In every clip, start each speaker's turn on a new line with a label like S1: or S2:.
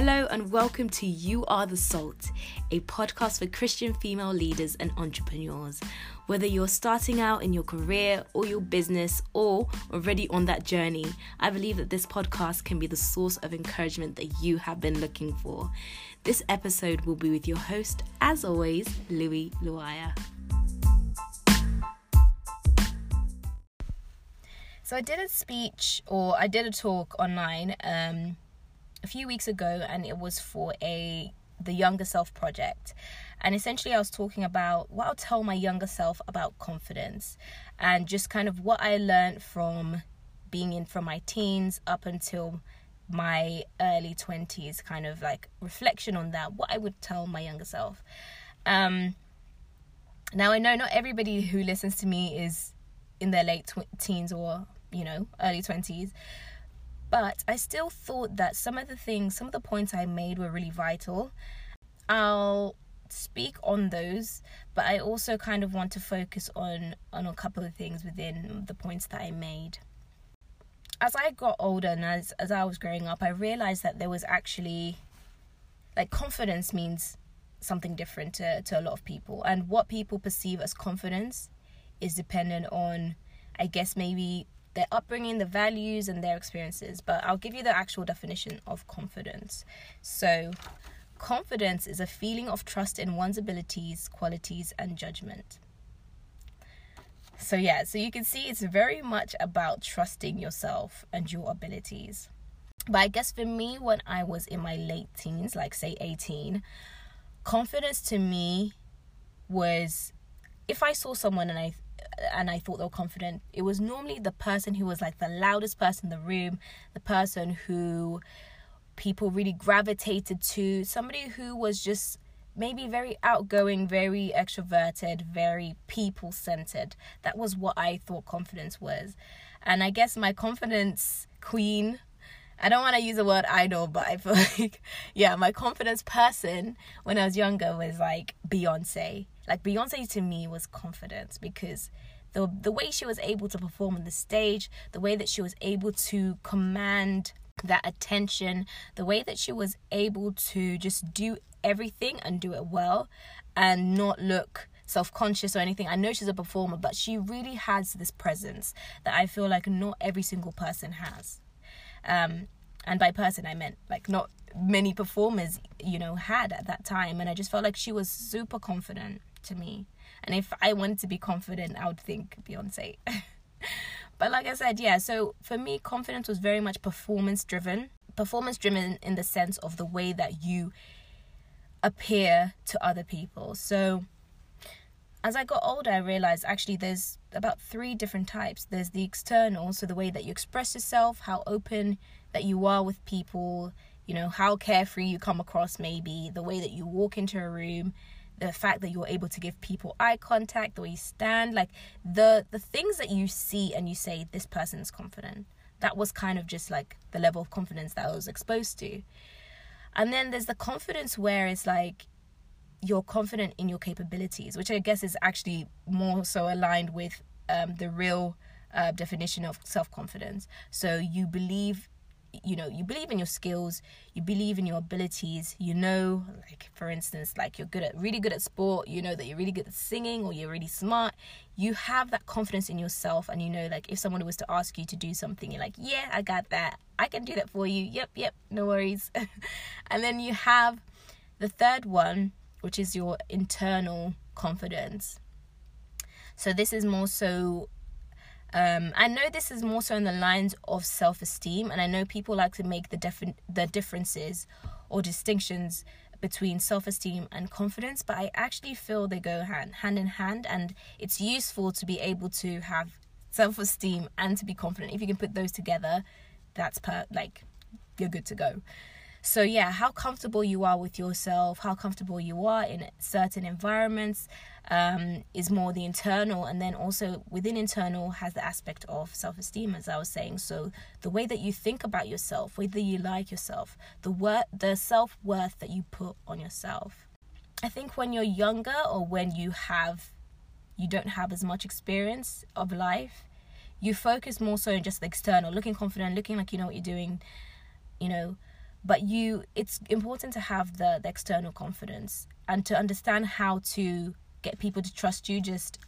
S1: Hello and welcome to You Are the Salt, a podcast for Christian female leaders and entrepreneurs. Whether you're starting out in your career or your business or already on that journey, I believe that this podcast can be the source of encouragement that you have been looking for. This episode will be with your host, as always, Louis Luaya.
S2: So I did a speech or I did a talk online um, a few weeks ago, and it was for a the younger self project. And essentially, I was talking about what I'll tell my younger self about confidence and just kind of what I learned from being in from my teens up until my early 20s, kind of like reflection on that, what I would tell my younger self. Um, now, I know not everybody who listens to me is in their late tw- teens or, you know, early 20s. But I still thought that some of the things, some of the points I made were really vital. I'll speak on those, but I also kind of want to focus on on a couple of things within the points that I made. As I got older and as as I was growing up, I realized that there was actually like confidence means something different to, to a lot of people. And what people perceive as confidence is dependent on I guess maybe their upbringing, the values, and their experiences. But I'll give you the actual definition of confidence. So, confidence is a feeling of trust in one's abilities, qualities, and judgment. So, yeah, so you can see it's very much about trusting yourself and your abilities. But I guess for me, when I was in my late teens, like say 18, confidence to me was if I saw someone and I and I thought they were confident, it was normally the person who was like the loudest person in the room, the person who people really gravitated to, somebody who was just maybe very outgoing, very extroverted, very people centered. That was what I thought confidence was. And I guess my confidence queen, I don't want to use the word idol, but I feel like, yeah, my confidence person when I was younger was like Beyonce. Like Beyonce to me was confidence because the the way she was able to perform on the stage, the way that she was able to command that attention, the way that she was able to just do everything and do it well and not look self-conscious or anything. I know she's a performer, but she really has this presence that I feel like not every single person has. Um, and by person I meant like not many performers, you know, had at that time. And I just felt like she was super confident to me. And if I wanted to be confident, I would think Beyonce. but like I said, yeah, so for me, confidence was very much performance driven. Performance driven in the sense of the way that you appear to other people. So as I got older, I realized actually there's about three different types. There's the external, so the way that you express yourself, how open that you are with people, you know, how carefree you come across, maybe, the way that you walk into a room, the fact that you're able to give people eye contact, the way you stand, like the the things that you see and you say this person is confident. That was kind of just like the level of confidence that I was exposed to. And then there's the confidence where it's like you're confident in your capabilities, which I guess is actually more so aligned with um, the real uh, definition of self confidence. So you believe you know you believe in your skills you believe in your abilities you know like for instance like you're good at really good at sport you know that you're really good at singing or you're really smart you have that confidence in yourself and you know like if someone was to ask you to do something you're like yeah i got that. I can do that for you. Yep yep no worries. And then you have the third one which is your internal confidence. So this is more so um, I know this is more so in the lines of self-esteem, and I know people like to make the different the differences or distinctions between self-esteem and confidence, but I actually feel they go hand hand in hand, and it's useful to be able to have self-esteem and to be confident. If you can put those together, that's per like you're good to go. So, yeah, how comfortable you are with yourself, how comfortable you are in certain environments um, is more the internal. And then also within internal has the aspect of self esteem, as I was saying. So, the way that you think about yourself, whether you like yourself, the, wor- the self worth that you put on yourself. I think when you're younger or when you have you don't have as much experience of life, you focus more so on just the external, looking confident, looking like you know what you're doing, you know, but you it's important to have the, the external confidence and to understand how to get people to trust you just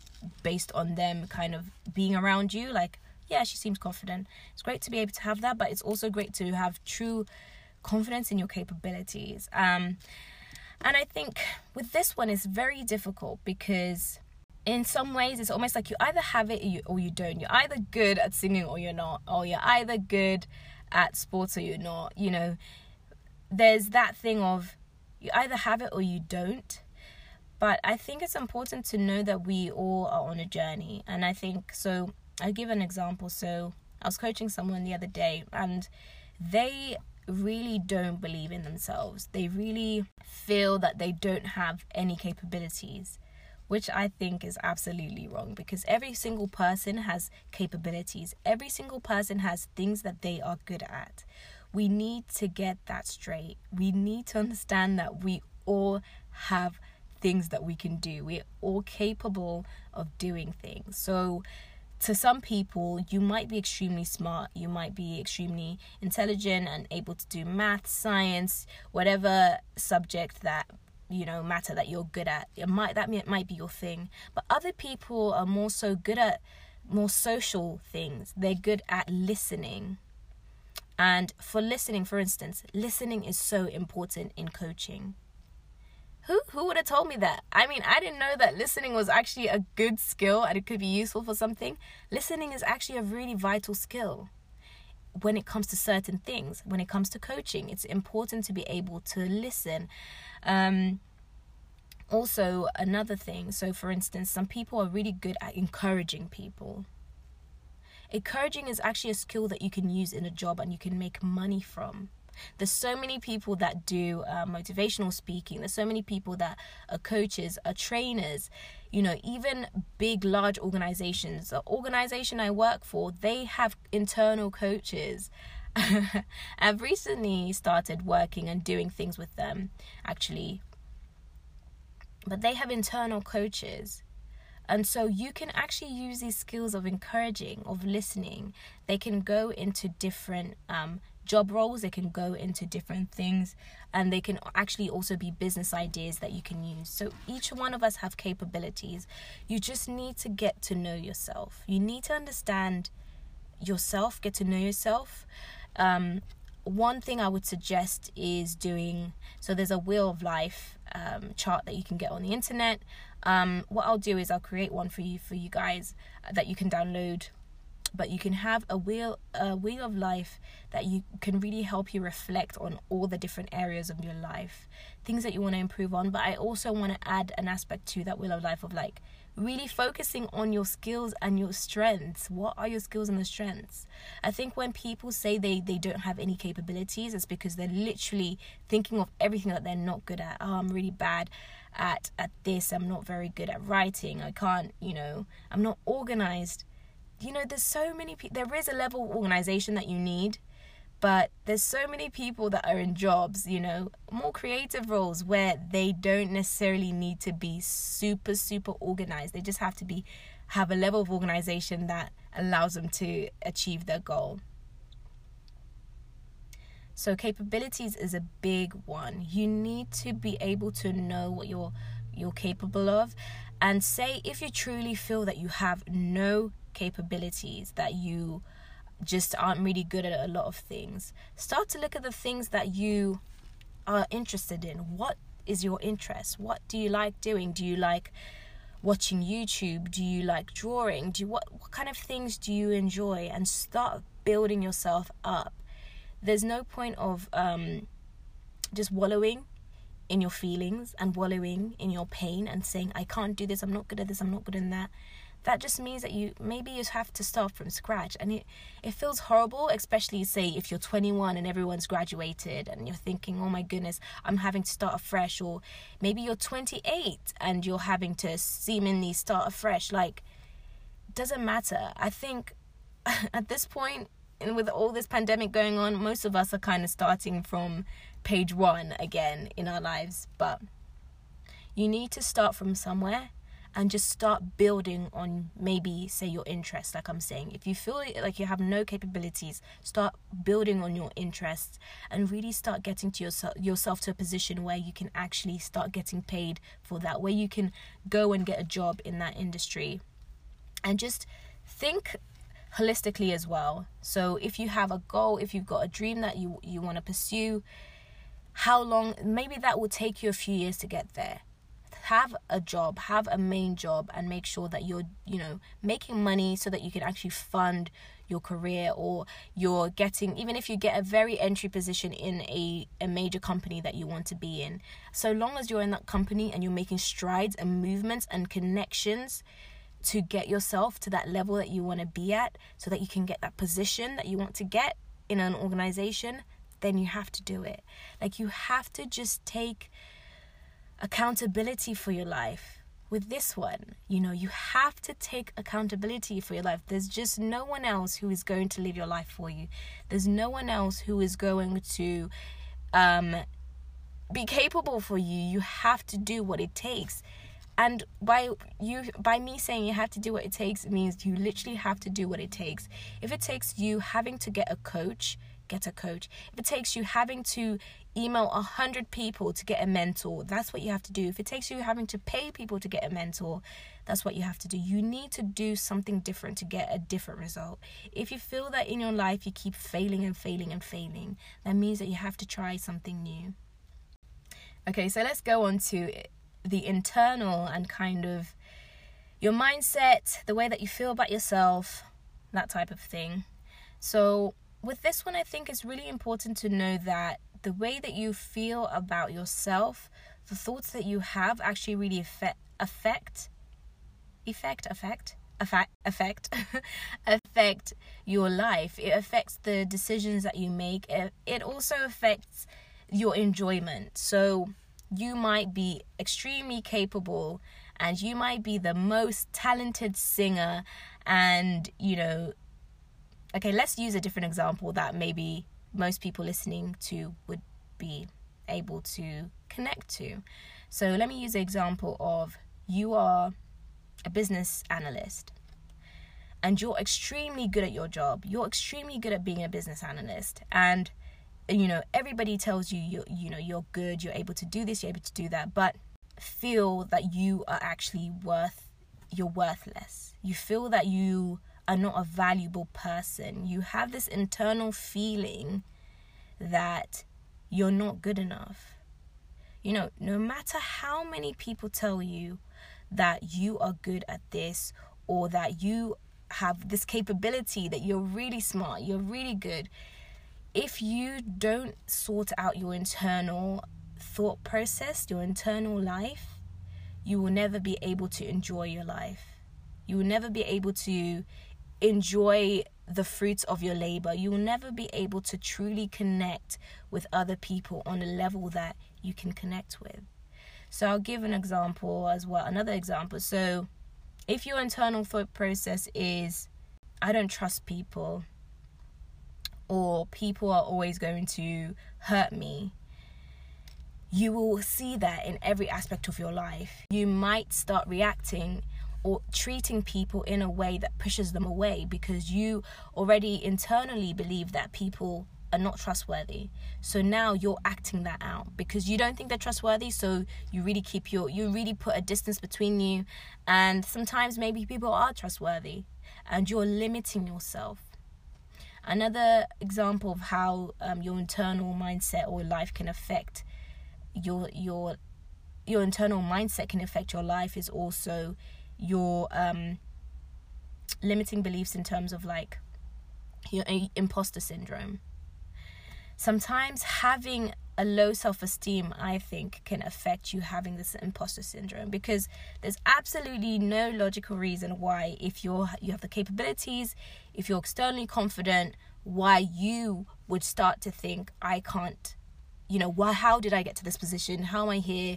S2: based on them kind of being around you. Like yeah she seems confident. It's great to be able to have that but it's also great to have true confidence in your capabilities. Um and i think with this one it's very difficult because in some ways it's almost like you either have it or you, or you don't. You're either good at singing or you're not or you're either good at sports or you're not you know there's that thing of you either have it or you don't. But i think it's important to know that we all are on a journey. And i think so i'll give an example. So i was coaching someone the other day and they really don't believe in themselves. They really feel that they don't have any capabilities which I think is absolutely wrong because every single person has capabilities. Every single person has things that they are good at. We need to get that straight. We need to understand that we all have things that we can do. We're all capable of doing things. So, to some people, you might be extremely smart, you might be extremely intelligent and able to do math, science, whatever subject that you know matter that you're good at. It might that might be your thing. But other people are more so good at more social things. They're good at listening. And for listening for instance listening is so important in coaching. Who who would have told me that? I mean i didn't know that listening was actually a good skill and it could be useful for something. Listening is actually a really vital skill when it comes to certain things when it comes to coaching it's important to be able to listen um, also, another thing so, for instance, some people are really good at encouraging people. Encouraging is actually a skill that you can use in a job and you can make money from. There's so many people that do uh, motivational speaking. There's so many people that are coaches, are trainers. You know, even big, large organizations. The organization I work for, they have internal coaches I've recently started working and doing things with them, actually. But they have internal coaches. And so you can actually use these skills of encouraging, of listening. They can go into different um, job roles, they can go into different things, and they can actually also be business ideas that you can use. So each one of us have capabilities. You just need to get to know yourself. You need to understand yourself, get to know yourself. Um, one thing I would suggest is doing so. There's a wheel of life um, chart that you can get on the internet. Um, what I'll do is I'll create one for you for you guys that you can download. But you can have a wheel a wheel of life that you can really help you reflect on all the different areas of your life, things that you want to improve on. But I also want to add an aspect to that wheel of life of like really focusing on your skills and your strengths. What are your skills and the strengths? I think when people say they, they don't have any capabilities, it's because they're literally thinking of everything that they're not good at. Oh, I'm really bad at at this. I'm not very good at writing. I can't, you know, I'm not organized. You know, there's so many people. There is a level of organization that you need but there's so many people that are in jobs you know more creative roles where they don't necessarily need to be super super organized. They just have to be have a level of organization that allows them to achieve their goal. So capabilities is a big one. You need to be able to know what you're you're capable of. And say if you truly feel that you have no capabilities that you just aren't really good at a lot of things. Start to look at the things that you are interested in. What is your interest? What do you like doing? Do you like watching YouTube? Do you like drawing? Do you, what what kind of things do you enjoy? And start building yourself up. There's no point of um, just wallowing in your feelings and wallowing in your pain and saying I can't do this. I'm not good at this. I'm not good in that that just means that you maybe you have to start from scratch. And it it feels horrible especially say if you're 21 and everyone's graduated and you're thinking oh my goodness i'm having to start afresh. Or maybe you're 28 and you're having to seemingly start afresh. Like doesn't matter. I think at this point and with all this pandemic going on most of us are kind of starting from page 1 again in our lives. But you need to start from somewhere and just start building on maybe say your interests like i'm saying. If you feel like you have no capabilities start building on your interests and really start getting to yourself yourself to a position where you can actually start getting paid for that where you can go and get a job in that industry. And just think holistically as well. So if you have a goal if you've got a dream that you you want to pursue how long maybe that will take you a few years to get there have a job have a main job and make sure that you're you know making money so that you can actually fund your career or you're getting even if you get a very entry position in a, a major company that you want to be in. So long as you're in that company and you're making strides and movements and connections to get yourself to that level that you want to be at so that you can get that position that you want to get in an organization then you have to do it. Like you have to just take accountability for your life with this one. You know, you have to take accountability for your life. There's just no one else who is going to live your life for you. There's no one else who is going to um, be capable for you. You have to do what it takes. And by you by me saying you have to do what it takes means you literally have to do what it takes. If it takes you having to get a coach, get a coach. If it takes you having to email a hundred people to get a mentor, that's what you have to do. If it takes you having to pay people to get a mentor, that's what you have to do. You need to do something different to get a different result. If you feel that in your life you keep failing and failing and failing, that means that you have to try something new. Okay, so let's go on to the internal and kind of your mindset, the way that you feel about yourself, that type of thing. So, with this one, I think it's really important to know that the way that you feel about yourself, the thoughts that you have actually really affect affect effect affect affect affect affect your life. It affects the decisions that you make. It, it also affects your enjoyment. So you might be extremely capable and you might be the most talented singer and you know okay, let's use a different example that maybe most people listening to would be able to connect to. So let me use the example of you are a business analyst and you're extremely good at your job. You're extremely good at being a business analyst and you know everybody tells you you you know you're good, you're able to do this, you're able to do that, but feel that you are actually worth you're worthless. You feel that you are not a valuable person. You have this internal feeling that you're not good enough. You know, no matter how many people tell you that you are good at this or that you have this capability, that you're really smart, you're really good, if you don't sort out your internal thought process, your internal life, you will never be able to enjoy your life. You will never be able to enjoy the fruits of your labor. You will never be able to truly connect with other people on a level that you can connect with. So I'll give an example as well, another example. So if your internal thought process is, I don't trust people, or people are always going to hurt me, you will see that in every aspect of your life. You might start reacting or treating people in a way that pushes them away because you already internally believe that people are not trustworthy. So now you're acting that out because you don't think they're trustworthy. So you really keep your, you really put a distance between you. And sometimes maybe people are trustworthy and you're limiting yourself. Another example of how um, your internal mindset or life can affect your, your, your internal mindset can affect your life is also your um, limiting beliefs in terms of like your imposter syndrome. Sometimes having a low self esteem, I think, can affect you having this imposter syndrome because there's absolutely no logical reason why, if you're you have the capabilities, if you're externally confident, why you would start to think, I can't, you know, why? How did I get to this position? How am I here?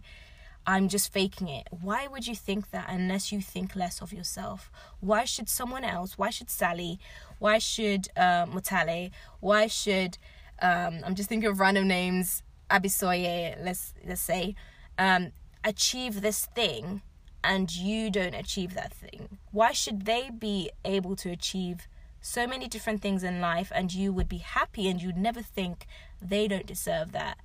S2: I'm just faking it. Why would you think that unless you think less of yourself? Why should someone else, why should Sally, why should uh, Mutale, why should, um, I'm just thinking of random names, Abisoye, let's, let's say, um, achieve this thing and you don't achieve that thing? Why should they be able to achieve so many different things in life and you would be happy and you'd never think they don't deserve that?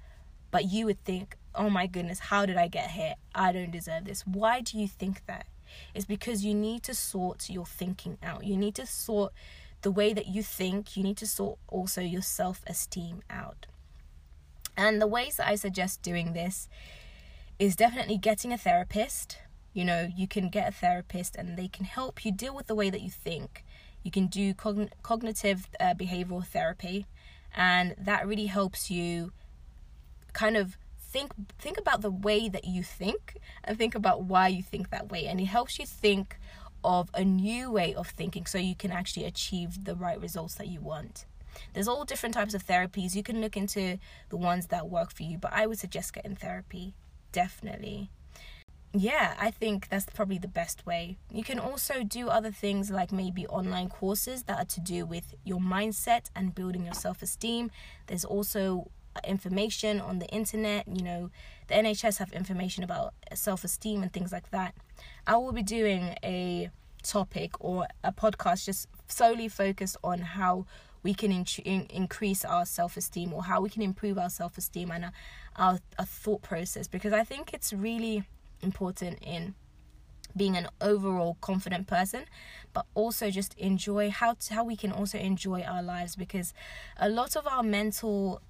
S2: But you would think, oh my goodness, how did I get here? I don't deserve this. Why do you think that? It's because you need to sort your thinking out. You need to sort the way that you think. You need to sort also your self esteem out. And the ways that I suggest doing this is definitely getting a therapist. You know, you can get a therapist and they can help you deal with the way that you think. You can do cogn- cognitive uh, behavioral therapy, and that really helps you kind of think think about the way that you think and think about why you think that way and it helps you think of a new way of thinking so you can actually achieve the right results that you want there's all different types of therapies you can look into the ones that work for you but i would suggest getting therapy definitely yeah, I think that's probably the best way. You can also do other things like maybe online courses that are to do with your mindset and building your self esteem. There's also information on the internet. You know, the NHS have information about self esteem and things like that. I will be doing a topic or a podcast just solely focused on how we can in- in- increase our self esteem or how we can improve our self esteem and our, our, our thought process because I think it's really important in being an overall confident person but also just enjoy how to, how we can also enjoy our lives because a lot of our mental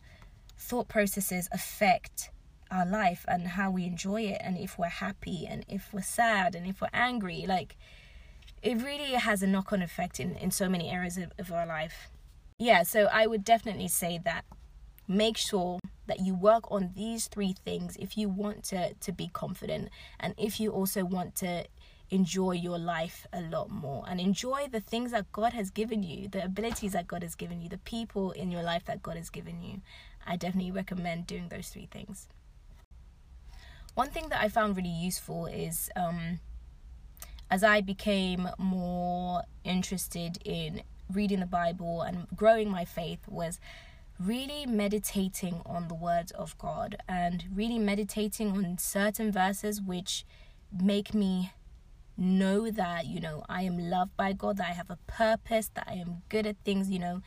S2: thought processes affect our life and how we enjoy it and if we're happy and if we're sad and if we're angry like it really has a knock-on effect in, in so many areas of, of our life yeah so i would definitely say that make sure that you work on these three things if you want to to be confident and if you also want to enjoy your life a lot more and enjoy the things that God has given you, the abilities that God has given you, the people in your life that God has given you. I definitely recommend doing those three things. One thing that I found really useful is um, as I became more interested in reading the Bible and growing my faith was really meditating on the words of God and really meditating on certain verses which make me know that you know I am loved by God, that I have a purpose, that I am good at things, you know,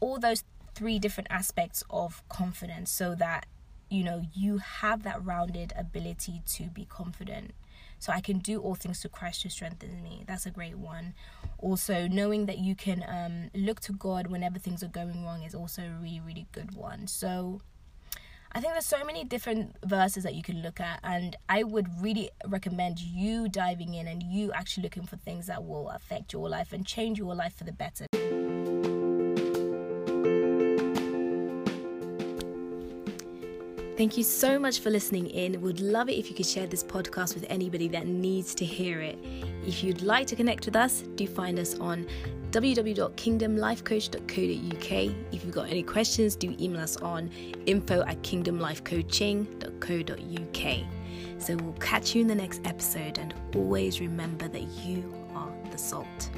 S2: all those three different aspects of confidence so that you know you have that rounded ability to be confident. So i can do all things to christ who strengthens me. That's a great one. Also knowing that you can um, look to god whenever things are going wrong is also a really really good one. So I think there's so many different verses that you can look at, and I would really recommend you diving in and you actually looking for things that will affect your life and change your life for the better.
S1: Thank you so much for listening in. Would love it if you could share this podcast with anybody that needs to hear it. If you'd like to connect with us, do find us on www.kingdomlifecoach.co.uk. If you've got any questions, do email us on info at kingdomlifecoaching.co.uk. So we'll catch you in the next episode and always remember that you are the salt.